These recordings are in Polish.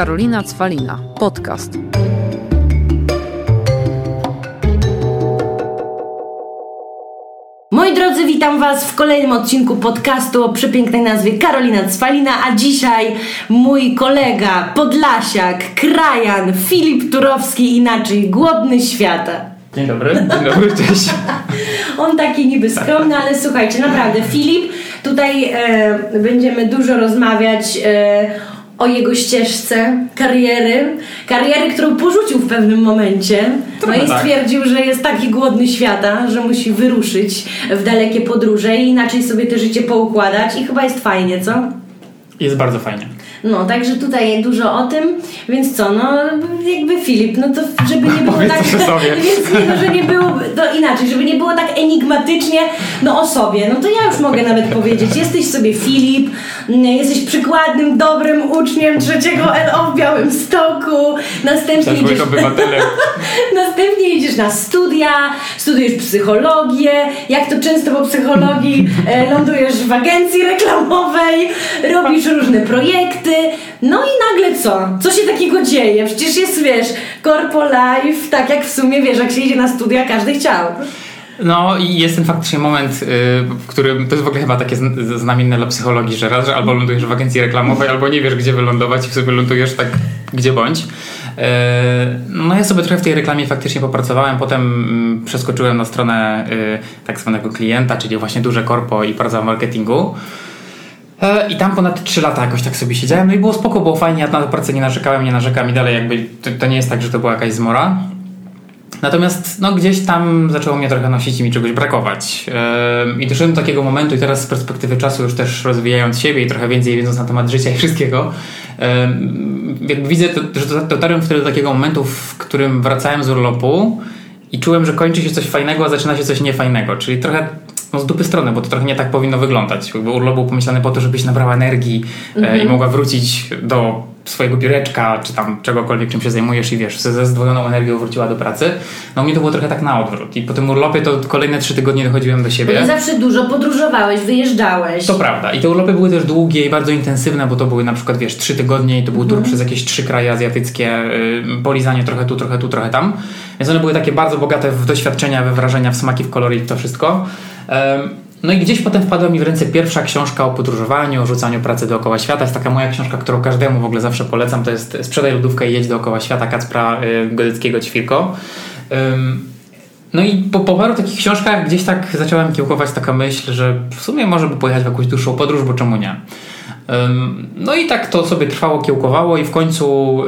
Karolina Cwalina. Podcast. Moi drodzy, witam Was w kolejnym odcinku podcastu o przepięknej nazwie Karolina Cwalina, a dzisiaj mój kolega, podlasiak, krajan, Filip Turowski, inaczej głodny świata. Dzień dobry, dzień dobry, cześć. On taki niby skromny, ale słuchajcie, naprawdę, Filip, tutaj e, będziemy dużo rozmawiać e, o jego ścieżce kariery. Kariery, którą porzucił w pewnym momencie. No i tak. stwierdził, że jest taki głodny świata, że musi wyruszyć w dalekie podróże i inaczej sobie te życie poukładać. I chyba jest fajnie, co? Jest bardzo fajnie. No, także tutaj dużo o tym, więc co, no jakby Filip, no to żeby nie było tak, sobie. więc nie, no, że nie było, to inaczej, żeby nie było tak enigmatycznie, no o sobie, no to ja już mogę nawet powiedzieć, jesteś sobie Filip, mm, jesteś przykładnym, dobrym uczniem trzeciego LO w Białymstoku, następnie Przeszłych idziesz, obywatelem. następnie idziesz na studia, studiujesz psychologię, jak to często po psychologii e, lądujesz w agencji reklamowej, robisz różne projekty, no i nagle co? Co się takiego dzieje? Przecież jest, wiesz, corpo life, tak jak w sumie, wiesz, jak się idzie na studia, każdy chciał. No i jest ten faktycznie moment, y, w którym to jest w ogóle chyba takie zn- znamienne dla psychologii, że raz, że albo lądujesz w agencji reklamowej, albo nie wiesz, gdzie wylądować i sobie lądujesz tak gdzie bądź. Y, No ja sobie trochę w tej reklamie faktycznie popracowałem, potem mm, przeskoczyłem na stronę y, tak zwanego klienta, czyli właśnie duże korpo i praca marketingu. E, I tam ponad 3 lata jakoś tak sobie siedziałem, no i było spoko, było fajnie, ja na pracę nie narzekałem, nie narzekam i dalej jakby to, nie jest tak, że to była jakaś zmora. Natomiast no, gdzieś tam zaczęło mnie trochę nosić i mi czegoś brakować. Ym, I doszedłem do takiego momentu i teraz z perspektywy czasu już też rozwijając siebie i trochę więcej wiedząc na temat życia i wszystkiego, jakby widzę, to, że dotarłem wtedy do takiego momentu, w którym wracałem z urlopu i czułem, że kończy się coś fajnego, a zaczyna się coś niefajnego. Czyli trochę no, z dupy strony, bo to trochę nie tak powinno wyglądać. Jakby urlop był pomyślany po to, żebyś nabrała energii e, i mogła wrócić do swojego biureczka, czy tam czegokolwiek, czym się zajmujesz i wiesz, ze zdwojoną energią wróciła do pracy. No mnie to było trochę tak na odwrót. I po tym urlopie to kolejne trzy tygodnie dochodziłem do siebie. Bo zawsze dużo podróżowałeś, wyjeżdżałeś. To prawda. I te urlopy były też długie i bardzo intensywne, bo to były na przykład, wiesz, trzy tygodnie i to był tur przez jakieś trzy kraje azjatyckie, yy, polizanie trochę tu, trochę tu, trochę tam. Więc one były takie bardzo bogate w doświadczenia, we wrażenia, w smaki, w kolory i to wszystko. Ym, no i gdzieś potem wpadła mi w ręce pierwsza książka o podróżowaniu, o rzucaniu pracy dookoła świata. Jest taka moja książka, którą każdemu w ogóle zawsze polecam. To jest Sprzedaj lodówkę i jedź dookoła świata Kacpra yy, Godeckiego Ćwirko. Ym, no i po, po paru takich książkach gdzieś tak zacząłem kiełkować taka myśl, że w sumie może by pojechać w jakąś dłuższą podróż, bo czemu nie? No i tak to sobie trwało, kiełkowało i w końcu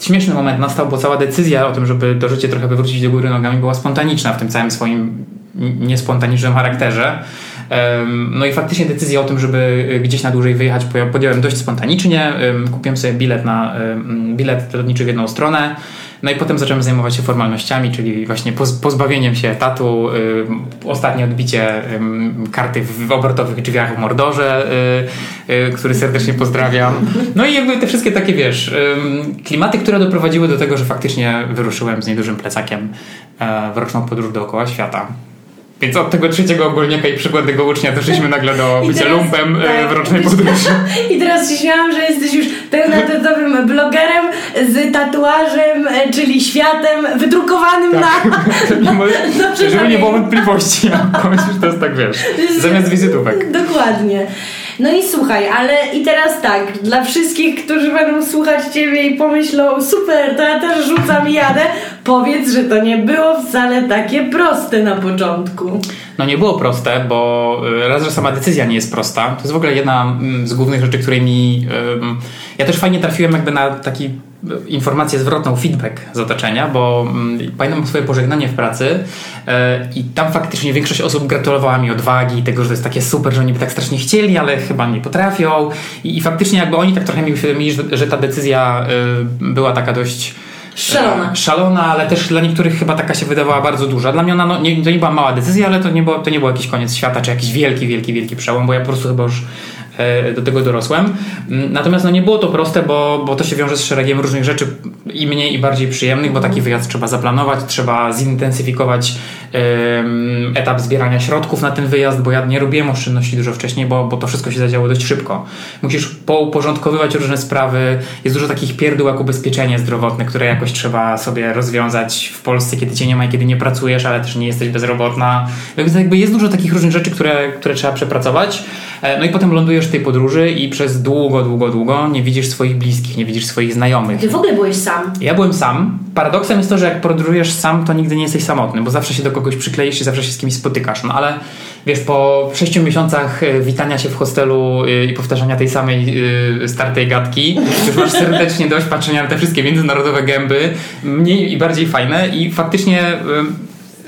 śmieszny moment nastał, bo cała decyzja o tym, żeby do życia trochę wywrócić do góry nogami była spontaniczna w tym całym swoim niespontanicznym charakterze. No i faktycznie decyzja o tym, żeby gdzieś na dłużej wyjechać podjąłem dość spontanicznie. Kupiłem sobie bilet na bilet lotniczy w jedną stronę. No i potem zacząłem zajmować się formalnościami, czyli właśnie poz- pozbawieniem się etatu, ym, ostatnie odbicie karty w obrotowych drzwiach w Mordorze, y, y, który serdecznie pozdrawiam. No i jakby te wszystkie takie, wiesz, klimaty, które doprowadziły do tego, że faktycznie wyruszyłem z niedużym plecakiem e, w roczną podróż dookoła świata. Więc od tego trzeciego ogólniaka i przykładnego ucznia doszliśmy nagle do bycia teraz- lumpem e, tak, w rocznej podróży. I teraz się śmiałam, że jesteś już pełnoetatowym blogerem z tatuażem, e, czyli światem wydrukowanym na... Nie mo- no, Żeby nie było wątpliwości. Ja myślę, że to jest tak, wiesz, zamiast wizytówek. Dokładnie. No i słuchaj, ale i teraz tak, dla wszystkich, którzy będą słuchać Ciebie i pomyślą, super, to ja też rzucam i jadę, powiedz, że to nie było wcale takie proste na początku. No nie było proste, bo y, raz, że sama decyzja nie jest prosta. To jest w ogóle jedna mm, z głównych rzeczy, której mi... Ja też fajnie trafiłem jakby na taki informację zwrotną, feedback z otoczenia, bo mm, pamiętam swoje pożegnanie w pracy y, i tam faktycznie większość osób gratulowała mi odwagi, tego, że to jest takie super, że oni by tak strasznie chcieli, ale chyba nie potrafią i, i faktycznie jakby oni tak trochę mi uświadomili, że, że ta decyzja y, była taka dość Szalona. E, Szalona, ale też dla niektórych chyba taka się wydawała bardzo duża. Dla mnie ona no, nie, to nie była mała decyzja, ale to nie, było, to nie był jakiś koniec świata, czy jakiś wielki, wielki, wielki przełom, bo ja po prostu chyba już e, do tego dorosłem. Mm, Natomiast no nie było to proste, bo, bo to się wiąże z szeregiem różnych rzeczy i mniej i bardziej przyjemnych, bo taki wyjazd trzeba zaplanować, trzeba zintensyfikować etap zbierania środków na ten wyjazd, bo ja nie robiłem oszczędności dużo wcześniej, bo, bo to wszystko się zadziało dość szybko. Musisz pouporządkowywać różne sprawy, jest dużo takich pierdół jak ubezpieczenie zdrowotne, które jakoś trzeba sobie rozwiązać w Polsce, kiedy cię nie ma i kiedy nie pracujesz, ale też nie jesteś bezrobotna. Więc jakby jest dużo takich różnych rzeczy, które, które trzeba przepracować. E, No i potem lądujesz w tej podróży i przez długo, długo, długo nie widzisz swoich bliskich, nie widzisz swoich znajomych. Ty w ogóle byłeś sam. Ja byłem sam. Paradoksem jest to, że jak podróżujesz sam, to nigdy nie jesteś samotny, bo zawsze się do kogoś przykleisz i zawsze się z kimś spotykasz. No ale wiesz, po sześciu miesiącach y, witania się w hostelu y, i powtarzania tej samej startej gadki, już masz serdecznie dość patrzenia na te wszystkie międzynarodowe gęby, mniej i bardziej fajne i faktycznie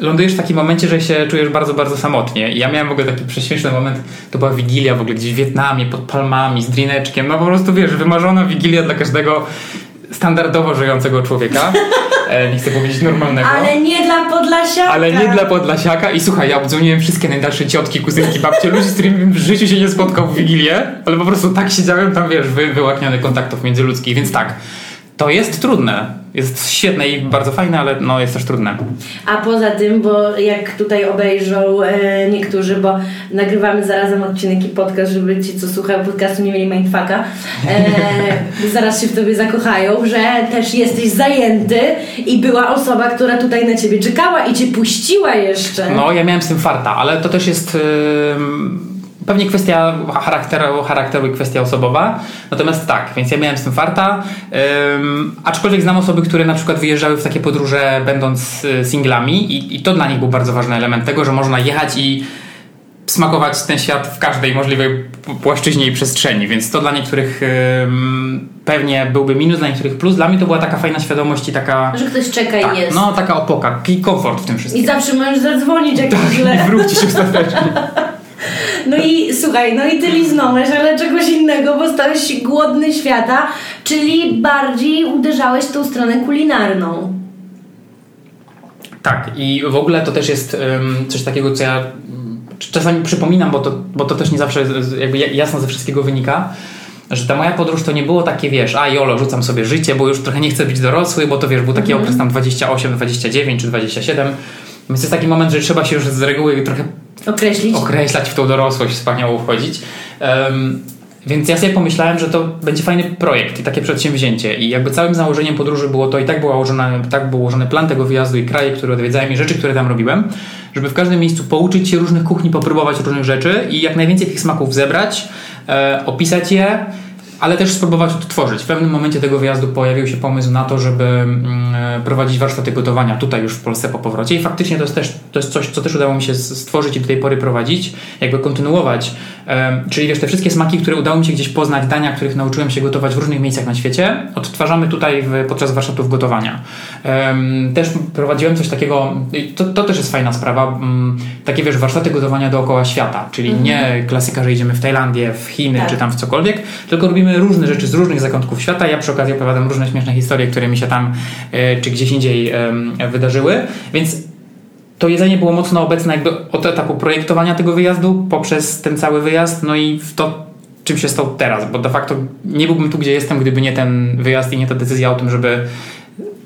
lądujesz w takim momencie, że się czujesz bardzo, bardzo samotnie. I ja miałem w ogóle taki prześmieszny moment, to była wigilia w ogóle gdzieś w Wietnamie, pod palmami, z drineczkiem, no po prostu wiesz, wymarzona wigilia dla każdego standardowo żyjącego człowieka. E, nie chcę powiedzieć normalnego. Ale nie dla Podlasiaka. Ale nie dla Podlasiaka i słuchaj, ja obdzwoniłem wszystkie najdalsze ciotki, kuzynki, babcie, ludzi, z którymi w życiu się nie spotkał w Wigilię, ale po prostu tak siedziałem tam, wiesz, wy, wyłakniony kontaktów międzyludzkich, więc tak, to jest trudne. Jest świetne i bardzo fajne, ale no jest też trudne. A poza tym, bo jak tutaj obejrzą e, niektórzy, bo nagrywamy zarazem odcinek i podcast, żeby ci, co słuchają podcastu, nie mieli mindfucka, e, zaraz się w tobie zakochają, że też jesteś zajęty i była osoba, która tutaj na ciebie czekała i cię puściła jeszcze. No, ja miałem z tym farta, ale to też jest... Yy... Pewnie kwestia charakteru, charakteru i kwestia osobowa. Natomiast tak, więc ja miałem z tym farta. Ym, aczkolwiek znam osoby, które na przykład wyjeżdżały w takie podróże będąc y, singlami i, i to dla nich był bardzo ważny element tego, że można jechać i smakować ten świat w każdej możliwej płaszczyźnie i przestrzeni, więc to dla niektórych ym, pewnie byłby minus, dla niektórych plus. Dla mnie to była taka fajna świadomość i taka... Że ktoś czeka Tak, i jest. no taka opoka i komfort w tym wszystkim. I zawsze możesz zadzwonić, jak Tak, źle. i wrócić ostatecznie. No i słuchaj, no i ty liznąłeś, ale czegoś innego, bo stałeś głodny świata, czyli bardziej uderzałeś w tą stronę kulinarną. Tak, i w ogóle to też jest ym, coś takiego, co ja czasami przypominam, bo to, bo to też nie zawsze jakby ja- jasno ze wszystkiego wynika, że ta moja podróż to nie było takie, wiesz, a jolo, rzucam sobie życie, bo już trochę nie chcę być dorosły, bo to wiesz, był taki okres tam 28, 29 czy 27, więc jest taki moment, że trzeba się już z reguły trochę Określić? określać w tą dorosłość, wspaniałą wchodzić. Em, więc ja sobie pomyślałem, że to będzie fajny projekt i takie przedsięwzięcie. I jakby całym założeniem podróży było to i tak, była ułożona, tak był ułożony plan tego wyjazdu i kraje, które odwiedzałem i rzeczy, które tam robiłem, żeby w każdym miejscu pouczyć się różnych kuchni, popróbować różnych rzeczy i jak najwięcej tych smaków zebrać, e, opisać je, ale też spróbować odtworzyć. W pewnym momencie tego wyjazdu pojawił się pomysł na to, żeby mm, e, prowadzić warsztaty gotowania tutaj już w Polsce po powrocie i faktycznie to jest też to jest coś, co też udało mi się stworzyć i do tej pory prowadzić, jakby kontynuować. Czyli wiesz, te wszystkie smaki, które udało mi się gdzieś poznać, dania, których nauczyłem się gotować w różnych miejscach na świecie, odtwarzamy tutaj w, podczas warsztatów gotowania. Też prowadziłem coś takiego, to, to też jest fajna sprawa, mm, takie wiesz, warsztaty gotowania dookoła świata, czyli nie klasyka, że idziemy w Tajlandię, w Chiny Tak. czy tam w cokolwiek, tylko robimy różne rzeczy z różnych zakątków świata. Ja przy okazji opowiadam różne śmieszne historie, które mi się tam e, czy gdzieś indziej wydarzyły, więc to jedzenie było mocno obecne jakby od etapu projektowania tego wyjazdu poprzez ten cały wyjazd, no i w to, czym się stał teraz, bo de facto nie byłbym tu, gdzie jestem, gdyby nie ten wyjazd i nie ta decyzja o tym, żeby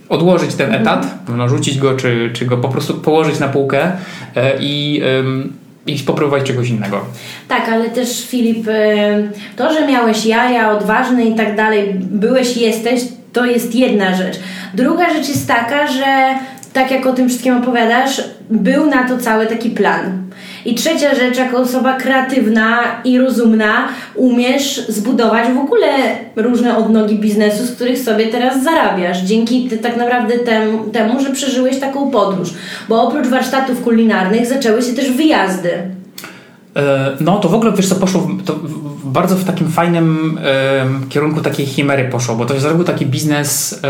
odłożyć ten etat, no, rzucić go, czy, czy go po prostu położyć na półkę e, i, em, i popróbować czegoś innego. Tak, ale też Filip, e, to, że miałeś jaja, odważny i tak dalej, byłeś jesteś, to jest jedna rzecz. Druga rzecz jest taka, że tak jak o tym wszystkim opowiadasz, był na to cały taki plan. I trzecia rzecz, jako osoba kreatywna i rozumna, umiesz zbudować w ogóle różne odnogi biznesu, z których sobie teraz zarabiasz. Dzięki ty, tak naprawdę tem, temu, że przeżyłeś taką podróż. Bo oprócz warsztatów kulinarnych zaczęły się też wyjazdy. E, No to w ogóle wiesz co poszło to bardzo w takim fajnym kierunku takiej chimery poszło, bo to się zrobił taki biznes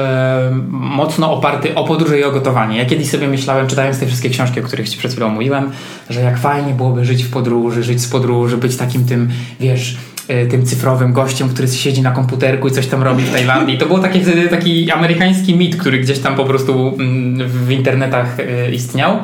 mocno oparty o podróże i o gotowanie. Ja kiedyś sobie myślałem, czytając te wszystkie książki, o których ci przed chwilą mówiłem, że jak fajnie byłoby żyć w podróży, żyć z podróży, być takim tym, wiesz, e, tym cyfrowym gościem, który siedzi na komputerku i coś tam robi w Tajlandii. To był taki, taki amerykański mit, który gdzieś tam po prostu mm, w internetach e, istniał.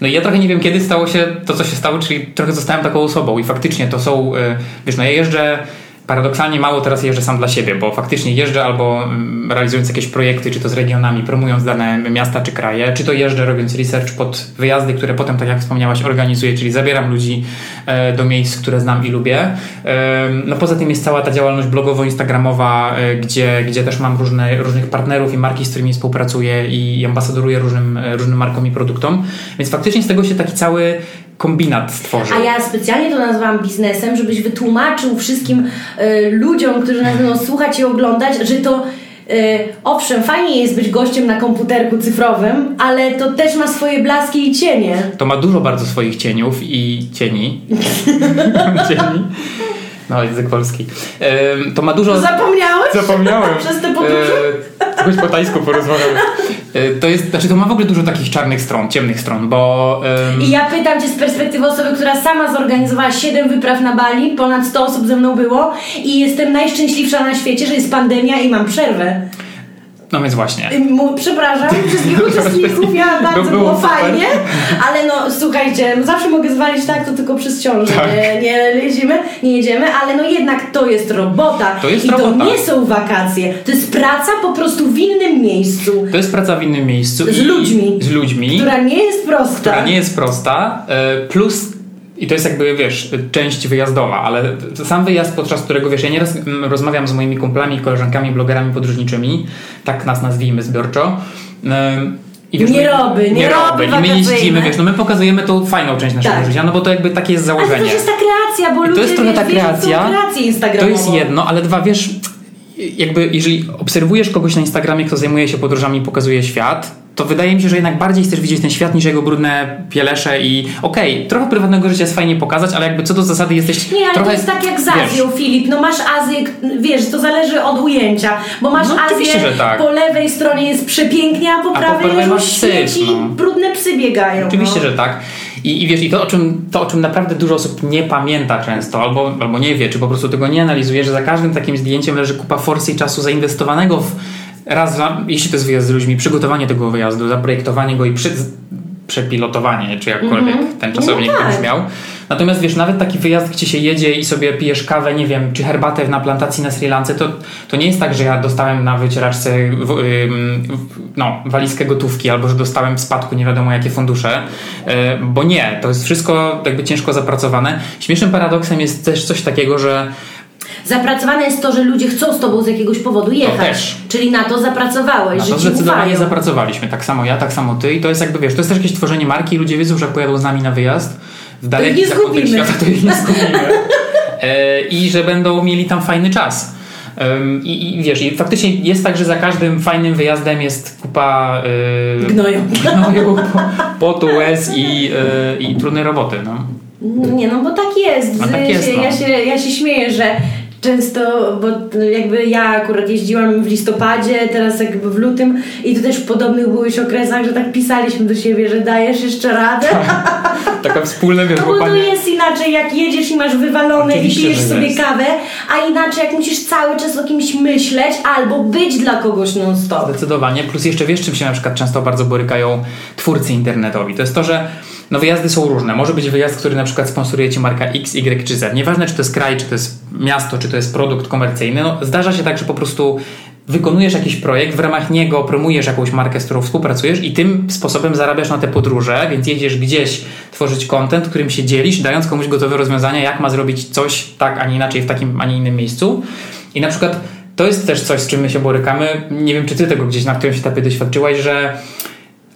No i ja trochę nie wiem, kiedy stało się to, co się stało, czyli trochę zostałem taką osobą i faktycznie to są, y, wiesz, no ja jeżdżę paradoksalnie mało teraz jeżdżę sam dla siebie, bo faktycznie jeżdżę albo mm, realizując jakieś projekty, czy to z regionami, promując dane miasta czy kraje, czy to jeżdżę robiąc research pod wyjazdy, które potem, tak jak wspomniałaś, organizuję, czyli zabieram ludzi e, do miejsc, które znam i lubię. E, no poza tym jest cała ta działalność blogowo-instagramowa, e, gdzie, gdzie też mam różne, różnych partnerów i marki, z którymi współpracuję i ambasadoruję różnym, różnym markom i produktom, więc faktycznie z tego się taki cały kombinat stworzył. A ja specjalnie to nazwałam biznesem, żebyś wytłumaczył wszystkim y, ludziom, którzy nas będą słuchać i oglądać, że to y, owszem, fajnie jest być gościem na komputerku cyfrowym, ale to też ma swoje blaski i cienie. To ma dużo bardzo swoich cieniów i cieni. cieni. No, język polski. E, to ma dużo... Zapomniałeś? Zapomniałem. Przez te podróże? Choć po tajsku porozmawiamy. E, to jest, znaczy to ma w ogóle dużo takich czarnych stron, ciemnych stron, bo... Um... I ja pytam Cię z perspektywy osoby, która sama zorganizowała 7 wypraw na Bali, ponad 100 osób ze mną było i jestem najszczęśliwsza na świecie, że jest pandemia i mam przerwę. No więc właśnie. Przepraszam wszystkich uczestników, ja bardzo było, było fajnie, ale no słuchajcie, no zawsze mogę zwalić tak, to tylko przez ciążę tak. nie, nie jedziemy, nie jedziemy, ale no jednak to jest robota. To jest I robota. to nie są wakacje, to jest praca po prostu w innym miejscu. To jest praca w innym miejscu. Z ludźmi. Z ludźmi. Która nie jest prosta. Która nie jest prosta, e, plus i to jest jakby, wiesz, część wyjazdowa, ale sam wyjazd, podczas którego, wiesz, ja nieraz mm, rozmawiam z moimi kumplami, koleżankami, blogerami podróżniczymi, tak nas nazwijmy zbiorczo. I wiesz, nie roby, nie, nie roby. I my jeździmy, wiesz, no my pokazujemy tą fajną część naszego tak. życia, no bo to jakby takie jest założenie. Ale to jest ta kreacja, bo I ludzie, to jest trochę ta kreacja. To jest jedno, ale dwa, wiesz, jakby jeżeli obserwujesz kogoś na Instagramie, kto zajmuje się podróżami i pokazuje świat, to wydaje mi się, że jednak bardziej chcesz widzieć ten świat niż jego brudne pielesze i okej, okay, trochę prywatnego życia jest fajnie pokazać, ale jakby co do zasady jesteś Nie, ale trochę, to jest tak jak z Azją, wiesz, Filip. No masz Azję, wiesz, to zależy od ujęcia, bo masz no, Azję, tak. po lewej stronie jest przepięknie, a po prawej, a po masz śmieci no. brudne psy biegają. Oczywiście, no. że tak. I, I wiesz, i to o, czym, to, o czym naprawdę dużo osób nie pamięta często, albo, albo nie wie, czy po prostu tego nie analizuje, że za każdym takim zdjęciem leży kupa forsy i czasu zainwestowanego w raz, jeśli to jest wyjazd z ludźmi, przygotowanie tego wyjazdu, zaprojektowanie go i przy, przepilotowanie, czy jakkolwiek mm -hmm. ten czasownik no tak. brzmiał. Natomiast wiesz, nawet taki wyjazd, gdzie się jedzie i sobie pijesz kawę, nie wiem, czy herbatę na plantacji na Sri Lance, to, to nie jest tak, że ja dostałem na wycieraczce w, no, walizkę gotówki, albo że dostałem w spadku nie wiadomo jakie fundusze, e, bo nie, to jest wszystko jakby ciężko zapracowane. Śmiesznym paradoksem jest też coś takiego, że Zapracowane jest to, że ludzie chcą z tobą z jakiegoś powodu jechać. Czyli na to zapracowałeś, na że to zdecydowanie ufają. zapracowaliśmy. Tak samo ja, tak samo ty. I to jest jakby, wiesz, to jest też jakieś tworzenie marki. Ludzie wiedzą, że pojadą z nami na wyjazd. W daleki zakątek świata to ich nie zgubimy. e, I że będą mieli tam fajny czas. I, I wiesz, i faktycznie jest tak, że za każdym fajnym wyjazdem jest kupa yy, gnoju, gnoju potu, łez i, yy, i trudnej roboty. No. Nie, no bo tak jest. Tak jest no. ja, się, ja się śmieję, że często, bo jakby ja akurat jeździłam w listopadzie, teraz jakby w lutym i to też w podobnych byłeś okresach, że tak pisaliśmy do siebie, że dajesz jeszcze radę. Tak. Taka wspólna wiesz, No bo to jest inaczej, jak jedziesz i masz wywalone i pijesz sobie jest. kawę, a inaczej jak musisz cały czas o kimś myśleć albo być dla kogoś non stop. Zdecydowanie, plus jeszcze wiesz, czym się na przykład często bardzo borykają twórcy internetowi. To jest to, że no wyjazdy są różne. Może być wyjazd, który na przykład sponsoruje ci marka X, Y czy Z. Nieważne, czy to jest kraj, czy to jest miasto, czy to jest produkt komercyjny. No, zdarza się tak, że po prostu wykonujesz jakiś projekt, w ramach niego promujesz jakąś markę, z którą współpracujesz i tym sposobem zarabiasz na te podróże, więc jedziesz gdzieś tworzyć content, którym się dzielisz, dając komuś gotowe rozwiązania, jak ma zrobić coś tak, a nie inaczej w takim, a nie innym miejscu. I na przykład to jest też coś, z czym my się borykamy. Nie wiem, czy ty tego gdzieś na którymś etapie doświadczyłaś, że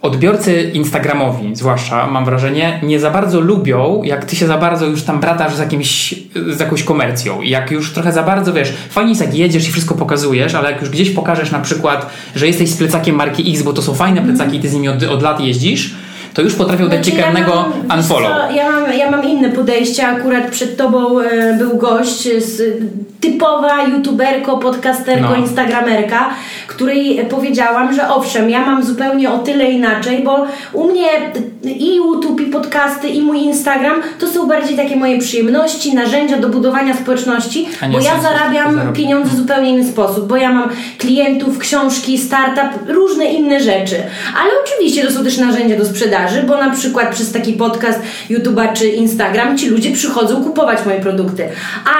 odbiorcy Instagramowi, zwłaszcza mam wrażenie, nie za bardzo lubią, jak ty się za bardzo już tam bratasz z, jakimś, z jakąś komercją. Jak już trochę za bardzo wiesz, fajnie jest jak jedziesz i wszystko pokazujesz, ale jak już gdzieś pokażesz na przykład, że jesteś z plecakiem marki X, bo to są fajne plecaki i ty z nimi od, od lat jeździsz, to już potrafią dać ci karnego ja unfollow. Co, ja, mam, ja mam inne podejście. Akurat przed tobą e, był gość, z, typowa youtuberko, podcasterko, no. instagramerka, której powiedziałam, że owszem, ja mam zupełnie o tyle inaczej, bo u mnie i YouTube, i podcasty, i mój Instagram to są bardziej takie moje przyjemności, narzędzia do budowania społeczności, bo ja zarabiam pieniądze w zupełnie inny sposób, bo ja mam klientów, książki, startup, różne inne rzeczy. Ale oczywiście to są też narzędzia do sprzedaży sprzedaży, bo na przykład przez taki podcast YouTube'a czy Instagram ci ludzie przychodzą kupować moje produkty.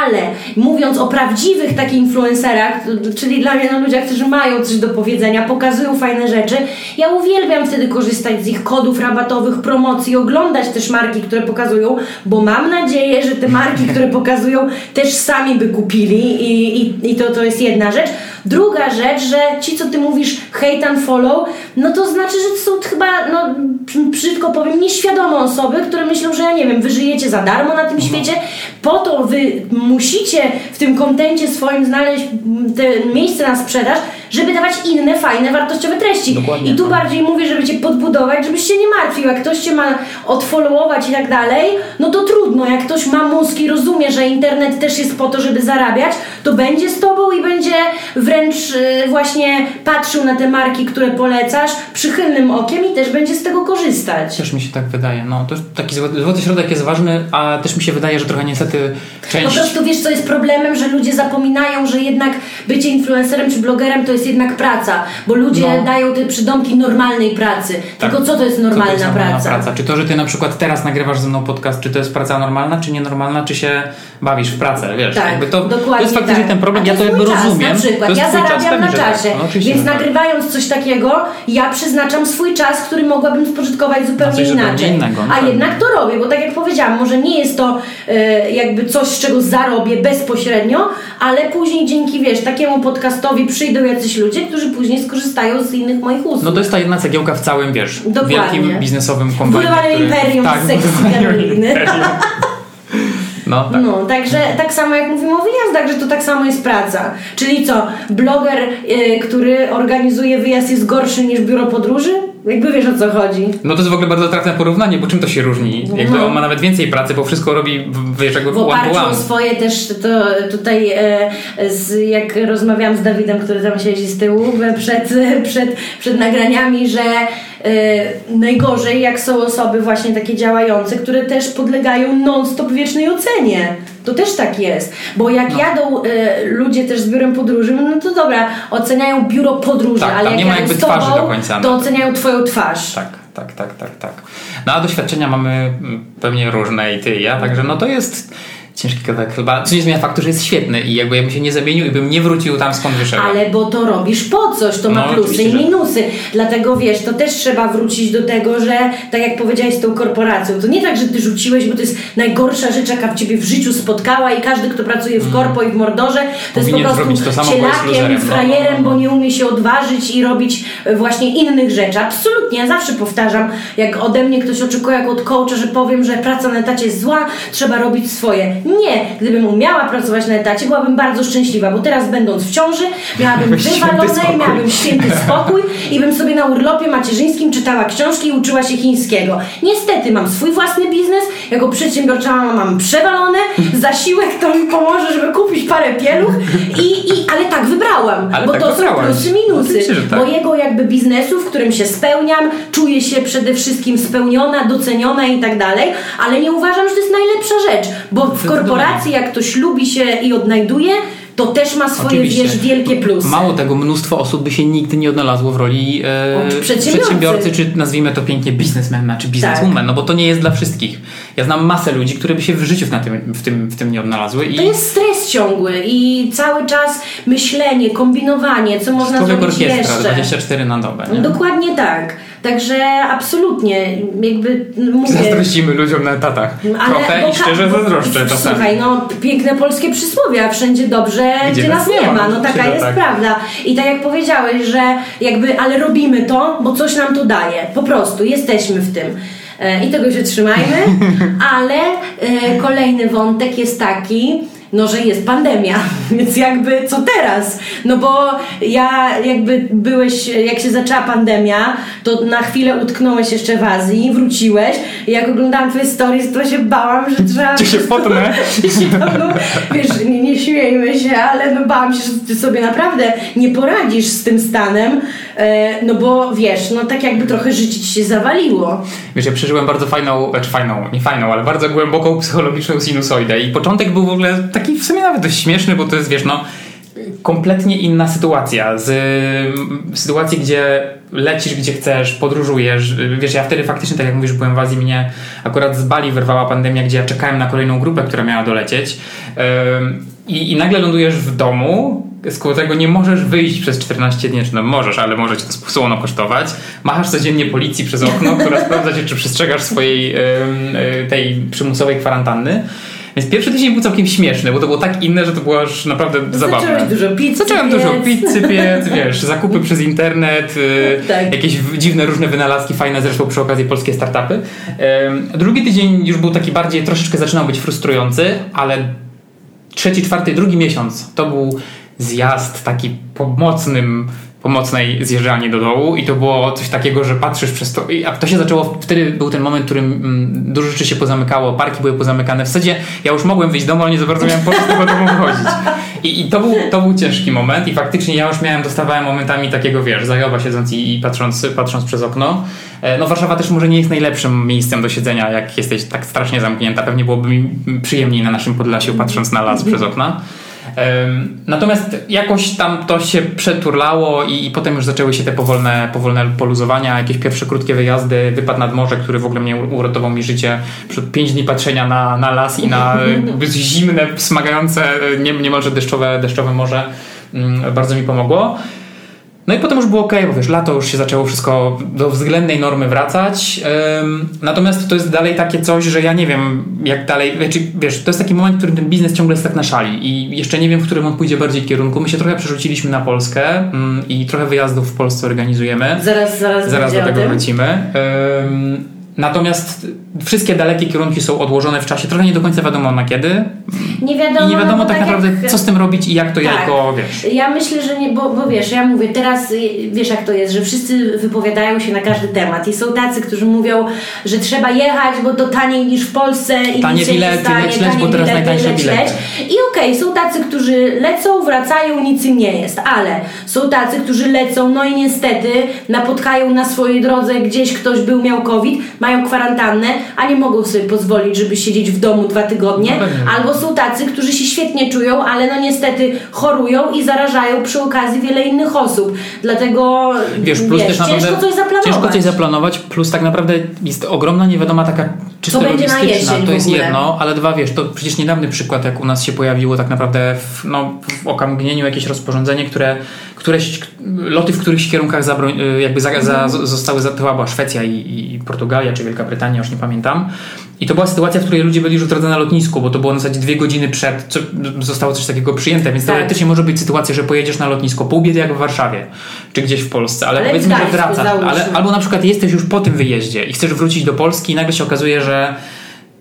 Ale mówiąc o prawdziwych takich influencerach, czyli dla mnie no, ludziach, którzy mają coś do powiedzenia, pokazują fajne rzeczy, ja uwielbiam wtedy korzystać z ich kodów rabatowych, promocji, oglądać też marki, które pokazują, bo mam nadzieję, że te marki, które pokazują, też sami by kupili i, i, i to, to jest jedna rzecz. Druga rzecz, że ci, co ty mówisz, hate and follow, no to znaczy, że to są chyba, no brzydko powiem, nieświadome osoby, które myślą, że ja nie wiem, wy żyjecie za darmo na tym Mhm. świecie, po to wy musicie w tym kontencie swoim znaleźć te miejsce na sprzedaż, żeby dawać inne, fajne, wartościowe treści. Dokładnie. I tu bardziej mówię, żeby cię podbudować, żebyś się nie martwił. Jak ktoś cię ma odfollowować i tak dalej, no to trudno. Jak ktoś ma mózg i rozumie, że internet też jest po to, żeby zarabiać, to będzie z tobą i będzie wręcz y, właśnie patrzył na te marki, które polecasz przychylnym okiem i też będzie z tego korzystać. Też mi się tak wydaje. No, to taki złoty, środek jest ważny, a też mi się wydaje, że trochę niestety Po część... prostu wiesz, co jest problemem, że ludzie zapominają, że jednak bycie influencerem czy blogerem to jest jednak praca, bo ludzie No. dają te przydomki normalnej pracy. Tak. Tylko co to jest normalna to jest normalna praca? praca? Czy to, że ty na przykład teraz nagrywasz ze mną podcast, czy to jest praca normalna, czy nienormalna, czy się bawisz w pracę, wiesz? Tak, to, dokładnie to jest faktycznie tak. ten problem, A ja to jakby czas, rozumiem. Na przykład, to jest ja zarabiam na tak. czasie, No, więc tak. nagrywając coś takiego, ja przeznaczam swój czas, który mogłabym spożytkować zupełnie coś inaczej. innego, no A tak. jednak to robię, bo tak jak powiedziałam, może nie jest to e, jakby coś, z czego zarobię bezpośrednio, ale później dzięki, wiesz, takiemu podcastowi przyjdą jacyś ludzie, którzy później skorzystają z innych moich usług. No to jest ta jedna cegiełka w całym, wiesz, Dokładnie. wielkim biznesowym kombajnie. Budowanie imperium tak, z sekcji budowanie Karoliny. imperium. No tak. No, także tak samo jak mówimy o wyjazdach, że to tak samo jest praca. Czyli co, bloger, y, który organizuje wyjazd jest gorszy niż biuro podróży? Jakby wiesz o co chodzi. No to jest w ogóle bardzo trafne porównanie, bo czym to się różni? Jakby No. on ma nawet więcej pracy, bo wszystko robi, wiesz, jakby W oparciu o swoje też to tutaj e, z, jak rozmawiałam z Dawidem, który tam siedzi z tyłu przed, przed, przed nagraniami, że e, najgorzej jak są osoby właśnie takie działające, które też podlegają non-stop wiecznej ocenie. To też tak jest, bo jak No. jadą e, ludzie też z biurem podróży, no to dobra, oceniają biuro podróży, Tak, ale jak nie ma jadą jakby z tobą, twarzy do końca, to no. oceniają twoją twarz. Tak, tak, tak, tak, tak. No a doświadczenia mamy mm, pewnie różne i ty i ja, także no to jest ciężki kawałek chyba, co nie zmienia faktu, że jest świetny i jakby ja bym się nie zamienił i bym nie wrócił tam skąd wyszedłem. Ale bo to robisz po coś, to ma No, plusy i minusy. Dlatego wiesz, to też trzeba wrócić do tego, że tak jak powiedziałeś z tą korporacją, to nie tak, że ty rzuciłeś, bo to jest najgorsza rzecz, jaka w ciebie w życiu spotkała i każdy, kto pracuje w korpo i w mordorze, to jest po Mm. Powinien prostu to samo, bo cielakiem, loserem, no, frajerem, no, no. bo nie umie się odważyć i robić e, właśnie innych rzeczy. Absolutnie, ja zawsze powtarzam, jak ode mnie ktoś oczekuje jak od coacha, że powiem, że praca na etacie jest zła, trzeba robić swoje. Nie, gdybym umiała pracować na etacie, byłabym bardzo szczęśliwa, bo teraz będąc w ciąży, miałabym wywalone miałabym święty spokój i bym sobie na urlopie macierzyńskim czytała książki i uczyła się chińskiego. Niestety mam swój własny biznes, jako przedsiębiorcza mama mam przewalone, zasiłek to mi pomoże, żeby kupić parę pieluch i, i ale tak wybrałam, Ale bo tak to są wybrałaś. plusy, minusy Oczywiście, że tak. mojego jakby biznesu, w którym się spełniam, czuję się przede wszystkim spełniona, doceniona i tak dalej, ale nie uważam, że to jest najlepsza rzecz, bo w. korporacji jak ktoś lubi się i odnajduje, to też ma swoje, Oczywiście. wiesz, wielkie plusy. Mało tego, mnóstwo osób by się nigdy nie odnalazło w roli e, przedsiębiorcy. czy nazwijmy to pięknie biznesmena, czy bizneswoman, Tak. no bo to nie jest dla wszystkich. Ja znam masę ludzi, które by się w życiu na tym, w, tym, w tym nie odnalazły i To jest stres ciągły i cały czas myślenie, kombinowanie, co można człowiek zrobić orkiestra jeszcze. 24 na dobę. Nie? Dokładnie tak. Także absolutnie, jakby mówię... Zazdrościmy ludziom na etatach. Trochę bo i szczerze zazdroszczę czasami. Słuchaj, no piękne polskie przysłowia, wszędzie dobrze, gdzie, nas nie ma. No taka Oczywiście, jest tak. prawda. I tak jak powiedziałeś, że jakby, ale robimy to, bo coś nam to daje. Po prostu, jesteśmy w tym. E, I tego się trzymajmy, ale e, kolejny wątek jest taki, no, że jest pandemia, więc jakby co teraz? No bo ja jakby byłeś, jak się zaczęła pandemia, to na chwilę utknąłeś jeszcze w Azji, wróciłeś i jak oglądałam twoje stories, to się bałam, że trzeba... Czy się potnę? no, wiesz, nie, nie śmiejmy się, ale no bałam się, że ty sobie naprawdę nie poradzisz z tym stanem, e, no bo wiesz, no tak jakby trochę życie ci się zawaliło. Wiesz, ja przeżyłem bardzo fajną, znaczy fajną, nie fajną, ale bardzo głęboką psychologiczną sinusoidę i początek był w ogóle taki w sumie nawet dość śmieszny, bo to jest, wiesz, no kompletnie inna sytuacja. Z mm, sytuacji, gdzie lecisz gdzie chcesz, podróżujesz. Wiesz, ja wtedy faktycznie, tak jak mówisz, byłem w Azji, mnie akurat z Bali wyrwała pandemia, gdzie ja czekałem na kolejną grupę, która miała dolecieć. I, I nagle lądujesz w domu, z którego nie możesz wyjść przez 14 dni, czy no możesz, ale może cię to słono kosztować. Machasz codziennie policji przez okno, która sprawdza cię, czy przestrzegasz swojej y, tej przymusowej kwarantanny. Więc pierwszy tydzień był całkiem śmieszny, bo to było tak inne, że to było aż naprawdę zabawne. Zacząłeś dużo pizzy Zacząłem dużo pizzy piec, wiesz, zakupy przez internet, y, tak. jakieś dziwne różne wynalazki, fajne zresztą przy okazji polskie startupy. Drugi tydzień już był taki bardziej, troszeczkę zaczynał być frustrujący, ale trzeci, czwarty, drugi miesiąc to był zjazd taki pomocnym pomocnej zjeżdżalni do dołu i to było coś takiego, że patrzysz przez to, a to się zaczęło, wtedy był ten moment, w którym mm, dużo rzeczy się pozamykało, parki były pozamykane, w zasadzie ja już mogłem wyjść z domu, ale nie za bardzo miałem po co z tego domu wychodzić. I, I, to, był, to był ciężki moment i faktycznie ja już miałem, dostawałem momentami takiego, wiesz, zajoba siedząc i, i patrząc, patrząc przez okno. E, no Warszawa też może nie jest najlepszym miejscem do siedzenia, jak jesteś tak strasznie zamknięta, pewnie byłoby mi przyjemniej na naszym Podlasiu patrząc na las przez okna. Natomiast jakoś tam to się przeturlało i, i, potem już zaczęły się te powolne, powolne poluzowania, jakieś pierwsze krótkie wyjazdy, wypad nad morze, który w ogóle mnie uratował mi życie. Przed pięć dni patrzenia na, na las i na zimne, smagające, nie, niemalże deszczowe, deszczowe morze mm, bardzo mi pomogło. No i potem już było ok, bo wiesz, lato już się zaczęło wszystko do względnej normy wracać. natomiast to jest dalej takie coś, że ja nie wiem, jak dalej. Znaczy, wiesz, to jest taki moment, w którym ten biznes ciągle jest tak na szali i jeszcze nie wiem, w którym on pójdzie bardziej kierunku. My się trochę przerzuciliśmy na Polskę i trochę wyjazdów w Polsce organizujemy. Zaraz, zaraz, zaraz do tego wrócimy. Natomiast wszystkie dalekie kierunki są odłożone w czasie. Trochę nie do końca wiadomo na kiedy. Nie wiadomo. I nie wiadomo tak, tak naprawdę, jak... co z tym robić i jak to tak. jako, wiesz. Ja myślę, że nie, bo, bo wiesz, ja mówię, teraz wiesz jak to jest, że wszyscy wypowiadają się na każdy temat i są tacy, którzy mówią, że trzeba jechać, bo to taniej niż w Polsce i tanie bilety, stanie, leć, leć, bo teraz bilety, najtańsze leć, bilety. I okej, okay, są tacy, którzy lecą, wracają, nic im nie jest, ale są tacy, którzy lecą, no i niestety napotkają na swojej drodze gdzieś ktoś był, miał COVID, mają kwarantannę, a nie mogą sobie pozwolić, żeby siedzieć w domu dwa tygodnie, no albo są tacy, którzy się świetnie czują, ale no niestety chorują i zarażają przy okazji wiele innych osób. Dlatego wiesz, plus wiesz, też ciężko coś zaplanować. Ciężko coś zaplanować, plus tak naprawdę jest ogromna niewiadoma taka czysto będzie logistyczna, to jest jedno, ale dwa wiesz, to przecież niedawny przykład, jak u nas się pojawiło tak naprawdę w, no, w okamgnieniu jakieś rozporządzenie, które któreś loty w którychś kierunkach zabroń, y, jakby za, za, mhm. zostały, to była Szwecja i, i, Portugalia, czy Wielka Brytania, już nie pamiętam. I to była sytuacja, w której ludzie byli już w drodze na lotnisku, bo to było na zasadzie dwie godziny przed, co, zostało coś takiego przyjęte, więc tak. teoretycznie może być sytuacja, że pojedziesz na lotnisko pół biedy jak w Warszawie, czy gdzieś w Polsce, ale, ale powiedzmy, że wracasz, ale, albo na przykład jesteś już po tym wyjeździe i chcesz wrócić do Polski i nagle się okazuje, że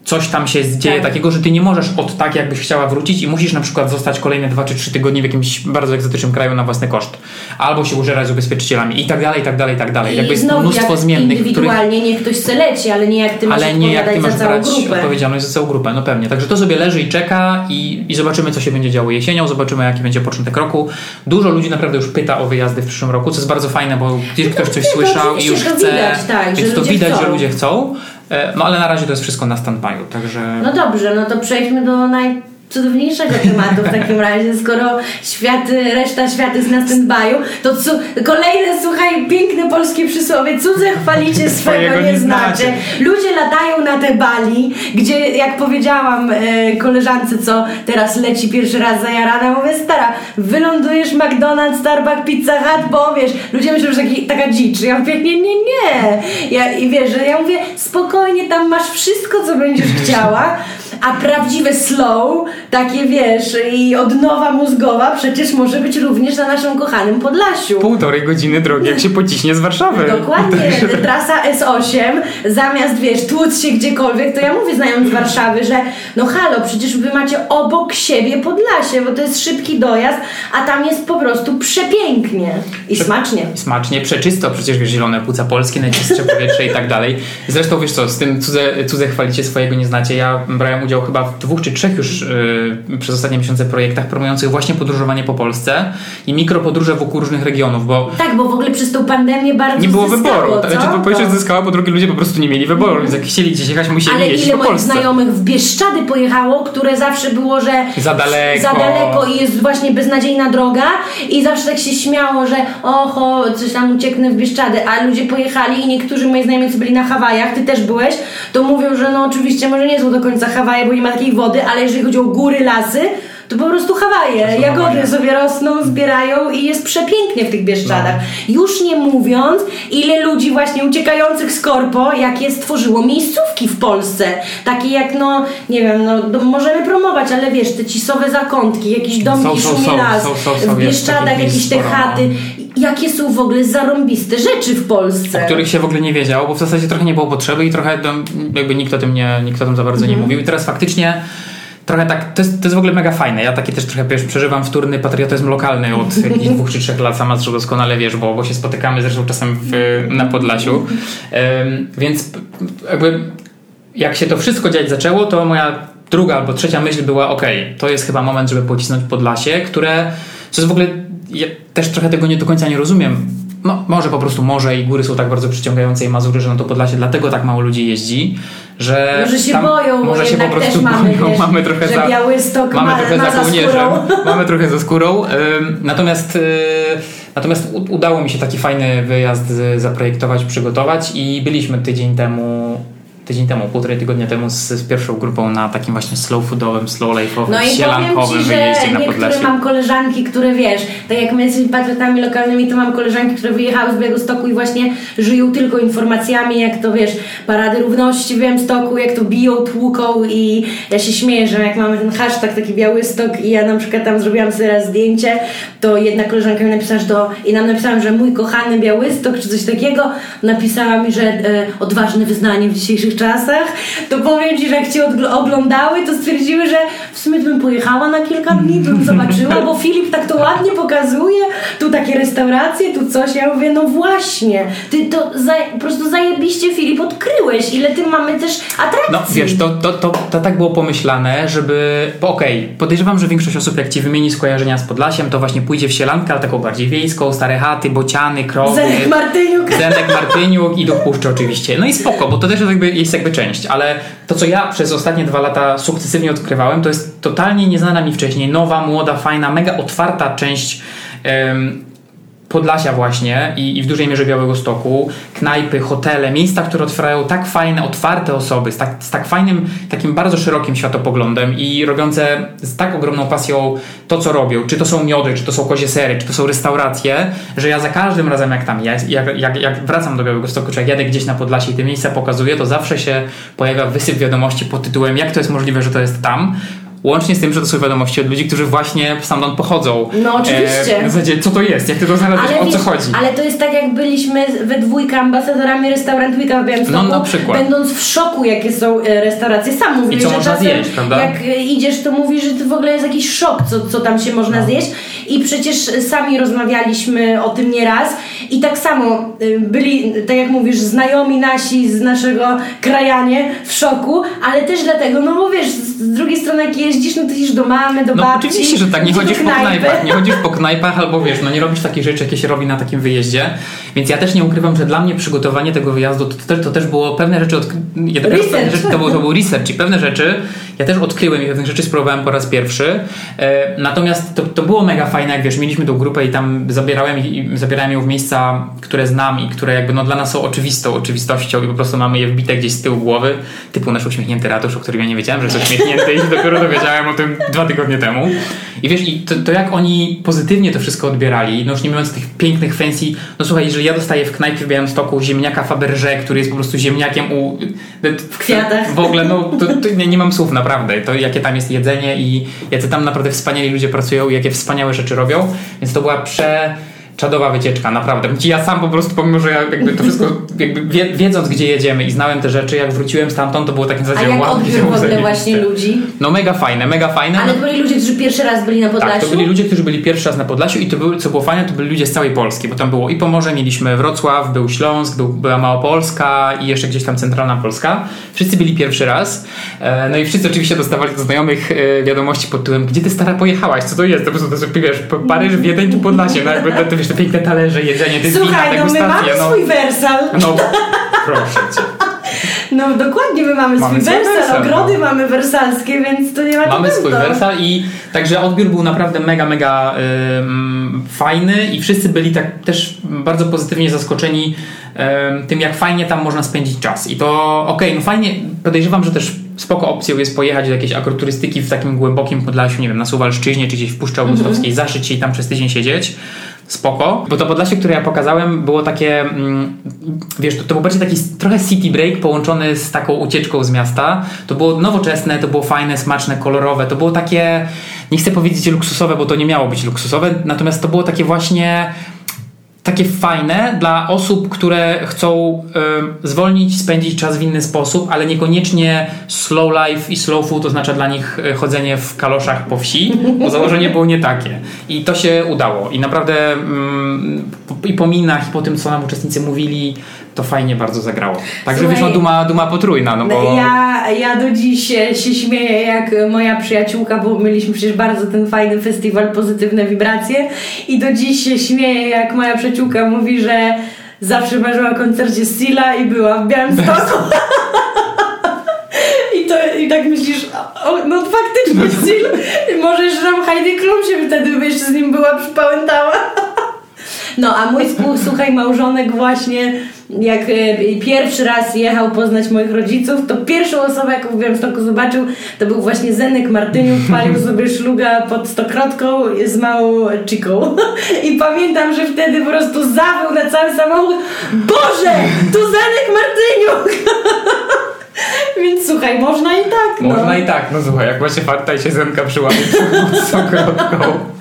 coś tam się dzieje tak. takiego, że ty nie możesz od tak, jakbyś chciała wrócić i musisz na przykład zostać kolejne 2 czy 3 tygodnie w jakimś bardzo egzotycznym kraju na własny koszt. Albo się użerać z ubezpieczycielami i tak dalej, i tak dalej, i tak dalej. I Jakby jest mnóstwo jak zmiennych. Indywidualnie których... nie ktoś chce leci, ale nie jak ty masz Ale nie jak ty masz brać grupę. odpowiedzialność za całą grupę, no pewnie. Także to sobie leży i czeka i, i zobaczymy, co się będzie działo jesienią, zobaczymy, jaki będzie początek roku. Dużo ludzi naprawdę już pyta o wyjazdy w przyszłym roku, co jest bardzo fajne, bo gdzieś no, ktoś coś słyszał i już chce, widać, tak, więc to widać, chcą. że ludzie chcą. E, no ale na razie to jest wszystko na standby'u, także... No dobrze, no to przejdźmy do naj cudowniejszego tematu w takim razie, skoro świat, reszta świata jest na stand-by'u, to cu, kolejne, słuchaj, piękne polskie przysłowie, cudze chwalicie, swego nie znacie. Ludzie latają na te bali, gdzie, jak powiedziałam e, koleżance, co teraz leci pierwszy raz za Jarana, mówię, stara, wylądujesz McDonald's, Starbucks, Pizza Hut, bo wiesz, ludzie myślą, że taki, taka dzicz. Ja mówię, nie, nie, nie. Ja, I wiesz, że ja mówię, spokojnie, tam masz wszystko, co będziesz chciała, a prawdziwe slow, takie wiesz, i odnowa mózgowa przecież może być również na naszym kochanym Podlasiu. Półtorej godziny drogi, jak się pociśnie z Warszawy. Dokładnie. Trasa S8, zamiast wiesz, tłuc się gdziekolwiek, to ja mówię znając z Warszawy, że no halo, przecież wy macie obok siebie Podlasie, bo to jest szybki dojazd, a tam jest po prostu przepięknie i Prze smacznie. Smacznie, przeczysto, przecież wiesz, zielone płuca polskie, najczystsze powietrze i tak dalej. Zresztą wiesz co, z tym cudze, cudze chwalicie swojego nie znacie. Ja brałem udział chyba w dwóch czy trzech już y, przez ostatnie miesiące projektach promujących właśnie podróżowanie po Polsce i mikropodróże wokół różnych regionów, bo Tak, bo w ogóle przez tą pandemię bardzo nie było zyskało, wyboru. co? Znaczy, po pierwsze To- zyskała, po drugie ludzie po prostu nie mieli wyboru, więc jak chcieli gdzieś jechać, musieli Ale jeździć ile po moich Polsce. znajomych w Bieszczady pojechało, które zawsze było, że Za daleko. za daleko i jest właśnie beznadziejna droga i zawsze tak się śmiało, że oho, coś tam ucieknę w Bieszczady, a ludzie pojechali i niektórzy moi znajomi, co byli na Hawajach, ty też byłeś, to mówią, że no oczywiście może nie są do końca Hawaje, bo nie ma takiej wody, ale jeżeli chodzi o góry, lasy, to po prostu Hawaje. Jagody sobie rosną, zbierają i jest przepięknie w tych Bieszczadach. No. Już nie mówiąc, ile ludzi właśnie uciekających z korpo, jakie stworzyło miejscówki w Polsce. Takie jak, no, nie wiem, no, możemy promować, ale wiesz, te cisowe zakątki, jakiś dom Są, szumie las, w Bieszczadach jakieś te sporo, no. chaty. Jakie są w ogóle zarąbiste rzeczy w Polsce. o których się w ogóle nie wiedziało, bo w zasadzie trochę nie było potrzeby i trochę jakby nikt o tym nie, nikt o tym za bardzo Mhm. nie mówił i teraz faktycznie trochę tak, to jest, to jest w ogóle mega fajne. Ja taki też trochę wiesz, przeżywam wtórny patriotyzm lokalny od jakichś dwóch czy trzech lat, sama zresztą doskonale wiesz, bo, bo się spotykamy zresztą czasem w, na Podlasiu. Em, więc jakby jak się to wszystko dziać zaczęło, to moja druga albo trzecia myśl była, ok, to jest chyba moment, żeby pocisnąć Podlasie, które, co jest w ogóle, ja też trochę tego nie do końca nie rozumiem. No, może po prostu morze i góry są tak bardzo przyciągające i Mazury, że na to Podlasie dlatego tak mało ludzi jeździ, że Może się boją, bo może się po prostu też mamy, boją, wiesz, mamy trochę za, Białystok mamy ma, trochę ma za kołnierzem, skórą. mamy trochę za skórą. Natomiast, y, natomiast udało mi się taki fajny wyjazd zaprojektować, przygotować i byliśmy tydzień temu, tydzień temu, półtorej tygodnia temu z, z pierwszą grupą na takim właśnie slow foodowym, slow life'owym, No sielankowym Ci, że wyjeździe na Podlasiu. mam koleżanki, które wiesz, tak jak my jesteśmy patriotami lokalnymi, to mam koleżanki, które wyjechały z Białegostoku i właśnie żyją tylko informacjami, jak to wiesz, parady równości w Białymstoku, jak to biją, tłuką i ja się śmieję, że jak mamy ten hashtag taki Białystok i ja na przykład tam zrobiłam sobie raz zdjęcie, to jedna koleżanka mi napisała, że i nam napisałam, że mój kochany Białystok, czy coś takiego, napisała mi, że e, odważne wyznanie w dzisiejszych czasach, to powiem Ci, że jak Cię oglądały, to stwierdziły, że w sumie bym pojechała na kilka dni, to bym zobaczyła, bo Filip tak to ładnie pokazuje, tu takie restauracje, tu coś, ja mówię, no właśnie, Ty to za, po prostu zajebiście Filip odkryłeś, ile Ty mamy też atrakcji. No wiesz, to, to, to, to tak było pomyślane, żeby. Bo okej, podejrzewam, że większość osób, jak ci wymieni skojarzenia z Podlasiem, to właśnie pójdzie w sielankę, ale taką bardziej wiejską, stare chaty, bociany, krowy. Zenek Martyniuk. Zenek Martyniuk i do Puszczy oczywiście. No i spoko, bo to też jakby, jest jakby część, ale to, co ja przez ostatnie dwa lata sukcesywnie odkrywałem, to jest totalnie nieznana mi wcześniej, nowa, młoda, fajna, mega otwarta część Podlasia właśnie i, i w dużej mierze Białego Stoku, knajpy, hotele, miejsca, które otwierają tak fajne, otwarte osoby, z tak, z tak fajnym, takim bardzo szerokim światopoglądem i robiące z tak ogromną pasją to, co robią. Czy to są miody, czy to są kozie sery, czy to są restauracje, że ja za każdym razem, jak tam jak, jak, jak, jak wracam do Białego Stoku, czy jak jadę gdzieś na Podlasie i te miejsca pokazuję, to zawsze się pojawia wysyp wiadomości pod tytułem jak to jest możliwe, że to jest tam. Łącznie z tym, że to są wiadomości od ludzi, którzy właśnie stamtąd pochodzą. No, oczywiście. E, w zasadzie, co to jest? Jak ty to znalazłeś? O co chodzi? Ale to jest tak, jak byliśmy we dwójkę ambasadorami restaurant w Białymstoku, No, na przykład. będąc w szoku, jakie są e, restauracje. Sam mówisz, co że można czasem zjeść, prawda? jak e, idziesz, to mówisz, że to w ogóle jest jakiś szok, co, co tam się No. można zjeść. I przecież sami rozmawialiśmy o tym nieraz i tak samo e, byli, tak jak mówisz, znajomi nasi z naszego krajanie w szoku, ale też dlatego, no bo wiesz, z drugiej strony jak jeździsz, no to idziesz do mamy, do No babci. oczywiście, że tak, nie chodzisz po knajpach, nie chodzisz po knajpach albo wiesz, no nie robisz takich rzeczy, jakie się robi na takim wyjeździe, więc ja też nie ukrywam, że dla mnie przygotowanie tego wyjazdu to, też, to też było pewne rzeczy, od, ja dopiero pewne rzeczy to, był, to był research i pewne rzeczy ja też odkryłem i pewnych rzeczy spróbowałem po raz pierwszy, e, natomiast to, to było mega fajne, jak wiesz, mieliśmy tą grupę i tam zabierałem, i, zabierałem ją w miejsca, które znam i które jakby no dla nas są oczywistą oczywistością i po prostu mamy je wbite gdzieś z tyłu głowy, typu nasz uśmiechnięty ratusz, o którym ja nie wiedziałem, że jest uśmiechnięty i dopiero dowiedziałem o tym dwa tygodnie temu. I wiesz, i to, to jak oni pozytywnie to wszystko odbierali, no już nie mówiąc tych pięknych fancy, no słuchaj, jeżeli ja dostaję w knajpie w Białymstoku ziemniaka Faberże, który jest po prostu ziemniakiem u... W kwiatach. W ogóle, no to, to nie, nie mam słów naprawdę, to jakie tam jest jedzenie i jacy tam naprawdę wspaniali ludzie pracują i jakie wspaniałe rzeczy robią, więc to była prze czadowa wycieczka, naprawdę. Ja sam po prostu, pomimo, że ja jakby to wszystko, jakby wie, wiedząc gdzie jedziemy i znałem te rzeczy, jak wróciłem stamtąd, to było takie A zasadzie jak wow, odbiór było w ogóle właśnie ludzi? No mega fajne, mega fajne. Ale to byli ludzie, którzy pierwszy raz byli na Podlasiu? tak, to byli ludzie, którzy byli pierwszy raz na Podlasiu i to były, co było fajne, to byli ludzie z całej Polski, bo tam było i Pomorze, mieliśmy Wrocław, był Śląsk, był, była Małopolska i jeszcze gdzieś tam centralna Polska. Wszyscy byli pierwszy raz. E, No i wszyscy oczywiście dostawali do znajomych e, wiadomości pod tytułem, gdzie ty stara pojechałaś, co to jest? To po prostu to wiesz, Paryż, Wiedeń czy Podlasie, no jakby to, to, wiesz, te piękne talerze, jedzenie, te Słuchaj, wina, no my mamy no. swój wersal. No, proszę cię. No dokładnie, my mamy, Mamy swój wersal, wersal, ogrody no. mamy wersalskie, więc to nie ma Mamy swój wersal i także odbiór był naprawdę mega, mega ym, fajny i wszyscy byli tak też bardzo pozytywnie zaskoczeni ym, tym, jak fajnie tam można spędzić czas. I to okej, no fajnie, podejrzewam, że też spoko opcją jest pojechać do jakiejś agroturystyki w takim głębokim Podlasiu, nie wiem, na Suwalszczyźnie czy gdzieś w Puszczy Augustowskiej, zaszyć się i tam przez tydzień siedzieć. Spoko, bo to Podlasie, które ja pokazałem, było takie, mm, wiesz, to, to był bardziej taki trochę city break połączony z taką ucieczką z miasta. To było nowoczesne, to było fajne, smaczne, kolorowe, to było takie, nie chcę powiedzieć luksusowe, bo to nie miało być luksusowe, natomiast to było takie właśnie takie fajne dla osób, które chcą y, zwolnić, spędzić czas w inny sposób, ale niekoniecznie slow life i slow food oznacza dla nich y, chodzenie w kaloszach po wsi, bo założenie było nie takie. I to się udało. I naprawdę po- i po minach, i po tym, co nam uczestnicy mówili, to fajnie bardzo zagrało. Także Słuchaj, wyszła duma, duma potrójna, no bo... Ja, ja do dziś się, się śmieję jak moja przyjaciółka, bo mieliśmy przecież bardzo ten fajny festiwal Pozytywne Wibracje i do dziś się śmieję jak moja przyjaciółka mówi, że zawsze marzyła o koncercie Sila i była w Białymstoku. I, to, I tak myślisz, o, no faktycznie Sil, może jeszcze tam Heidi Klum się wtedy jeszcze z nim była przypałętała. No, a mój współsłuchaj małżonek właśnie, jak e, pierwszy raz jechał poznać moich rodziców, to pierwszą osobę, jaką w Białymstoku zobaczył, to był właśnie Zenek Martyniuk, palił sobie szluga pod stokrotką z małą chiką. I pamiętam, że wtedy po prostu zawył na cały samochód, Boże, tu Zenek Martyniuk! Więc słuchaj, można i tak, no. Można i tak, no słuchaj, jak macie farta i się zemka przyłapie z okrotką.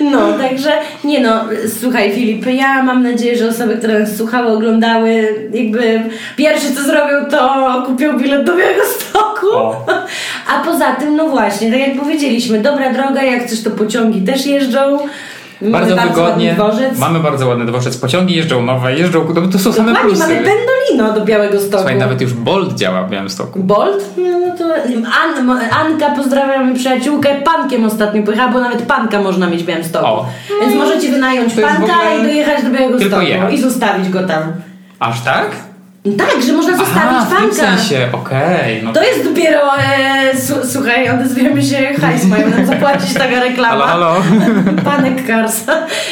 No, także nie no, słuchaj Filip, ja mam nadzieję, że osoby, które nas słuchały, oglądały, jakby pierwsze co zrobią, to kupią bilet do Białegostoku. O. A poza tym, no właśnie, tak jak powiedzieliśmy, dobra droga, jak chcesz to pociągi też jeżdżą. Bardzo Mamy wygodnie. ładny dworzec. Mamy bardzo ładny dworzec. Pociągi jeżdżą nowe, jeżdżą, no to są same Dokładnie, plusy. mamy Pendolino do Białegostoku. Słuchaj, nawet już Bolt działa w Białymstoku. Bolt? No to An, Anka, pozdrawiamy przyjaciółkę, pankiem ostatnio pojechała, bo nawet panka można mieć w Białymstoku. O. Więc możecie wynająć To panka i dojechać do Białegostoku tylko jechać. i zostawić go tam. Aż tak? Tak, że można zostawić Aha, w tym sensie, okej. no To jest dopiero, e, su, słuchaj, odezwiemy się, hajs mają nam zapłacić taka reklama. Halo, halo. Panek Cars.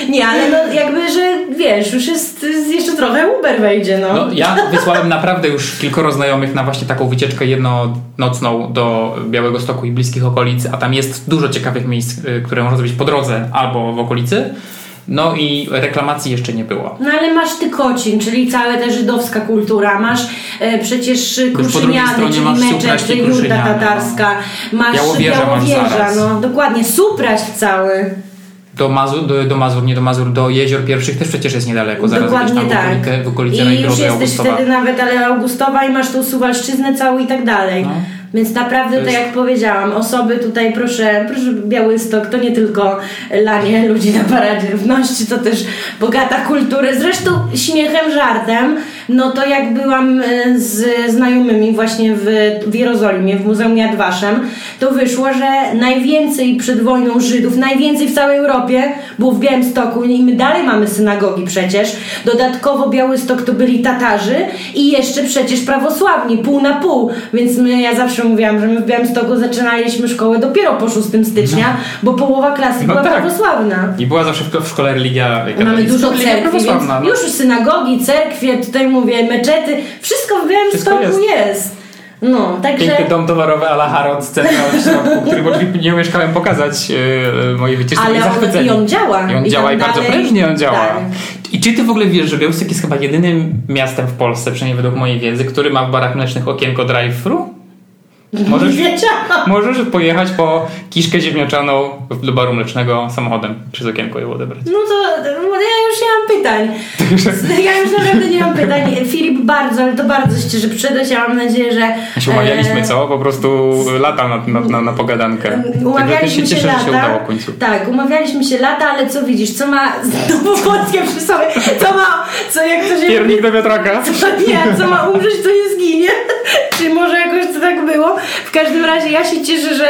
Nie, ale no jakby, że wiesz, już jest jeszcze trochę Uber wejdzie, no. No, ja wysłałem naprawdę już kilkoro znajomych na właśnie taką wycieczkę jednonocną do Białego Stoku i bliskich okolic, a tam jest dużo ciekawych miejsc, y, które można zrobić po drodze albo w okolicy. No i reklamacji jeszcze nie było. No ale masz ty Kocin, czyli cała ta żydowska kultura, masz e, przecież Kruszyniany, czyli masz meczet, Kruszyniany, no. tatarska, masz Białowieża masz Białowieża, zaraz. no dokładnie, Supraść cały. Do Mazur, do, do Mazur, nie do Mazur, do jezior pierwszych też przecież jest niedaleko. Zaraz Dokładnie tam tak. w okolicy, w I już jesteś Augustowa. wtedy nawet ale Augustowa i masz tą Suwalszczyznę całą i tak dalej. No. Więc naprawdę, To tak jest- jak powiedziałam, osoby tutaj, proszę, proszę Białystok, to nie tylko lanie ludzi na paradzie równości, to też bogata kultury. Zresztą śmiechem, żartem, no to jak byłam e, z znajomymi właśnie w, w Jerozolimie, w Muzeum Yad Vashem, to wyszło, że najwięcej przed wojną Żydów, najwięcej w całej Europie było w Białymstoku i my dalej mamy synagogi przecież. Dodatkowo Białystok to byli Tatarzy i jeszcze przecież prawosławni, pół na pół. Więc my, ja zawsze mówiłam, że my w Białymstoku zaczynaliśmy szkołę dopiero po 6 stycznia, bo połowa klasy No była tak. prawosławna. I była zawsze w, w szkole religia katolicka. Mamy dużo cerkwi, więc no. już synagogi, cerkwie, tutaj mówię, meczety, wszystko w Białymstoku Wszystko jest. jest. No, także... Piękny dom towarowy Ala Harrod, centralny w środku, który oczywiście nie umieszkałem pokazać yy, mojej wycieczki. Ale on- i on działa. I on I działa i bardzo dalej- prężnie on działa. tak. I czy ty w ogóle wiesz, że Białystok jest chyba jedynym miastem w Polsce, przynajmniej według mojej wiedzy, który ma w barach mlecznych okienko drive-thru? Możesz, możesz pojechać po kiszkę ziemniaczaną do baru mlecznego samochodem przez okienko ją odebrać. No to no ja już nie mam pytań. Ja już naprawdę nie mam pytań. Filip, bardzo, ale to bardzo się cieszę, że przyszedłeś. Ja mam nadzieję, że... Się umawialiśmy, e, co? Po prostu lata na, na, na, na pogadankę. Umawialiśmy się się, cieszę, lata. że się udało w końcu. Tak, umawialiśmy się lata, ale co widzisz, co ma nowopolskie przy sobie, co ma, co jak to się Piernik do wiatraka. co nie, co ma umrzeć, to nie zginie. Czy może jakoś to tak było? W każdym razie ja się cieszę, że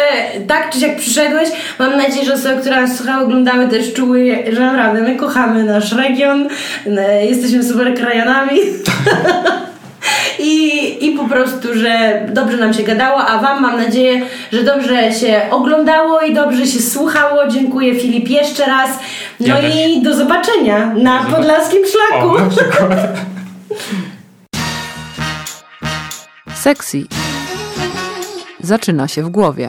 tak czy jak przyszedłeś. Mam nadzieję, że osoby, które nas słuchały, oglądały też czuły, że naprawdę my kochamy nasz region, jesteśmy super krajanami. I, I po prostu, że dobrze nam się gadało, a Wam mam nadzieję, że dobrze się oglądało i dobrze się słuchało. Dziękuję Filip jeszcze raz. No Ja też. i do zobaczenia na zobaczenia. podlaskim szlaku. O, na. Sexy zaczyna się w głowie.